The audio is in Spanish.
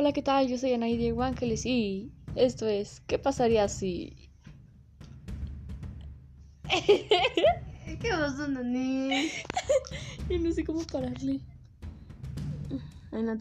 Hola, ¿qué tal? Yo soy Anaí Diego Ángeles y esto es ¿Qué pasaría si...? ¿Qué pasó, Nani? y no sé cómo pararle. Ay, no.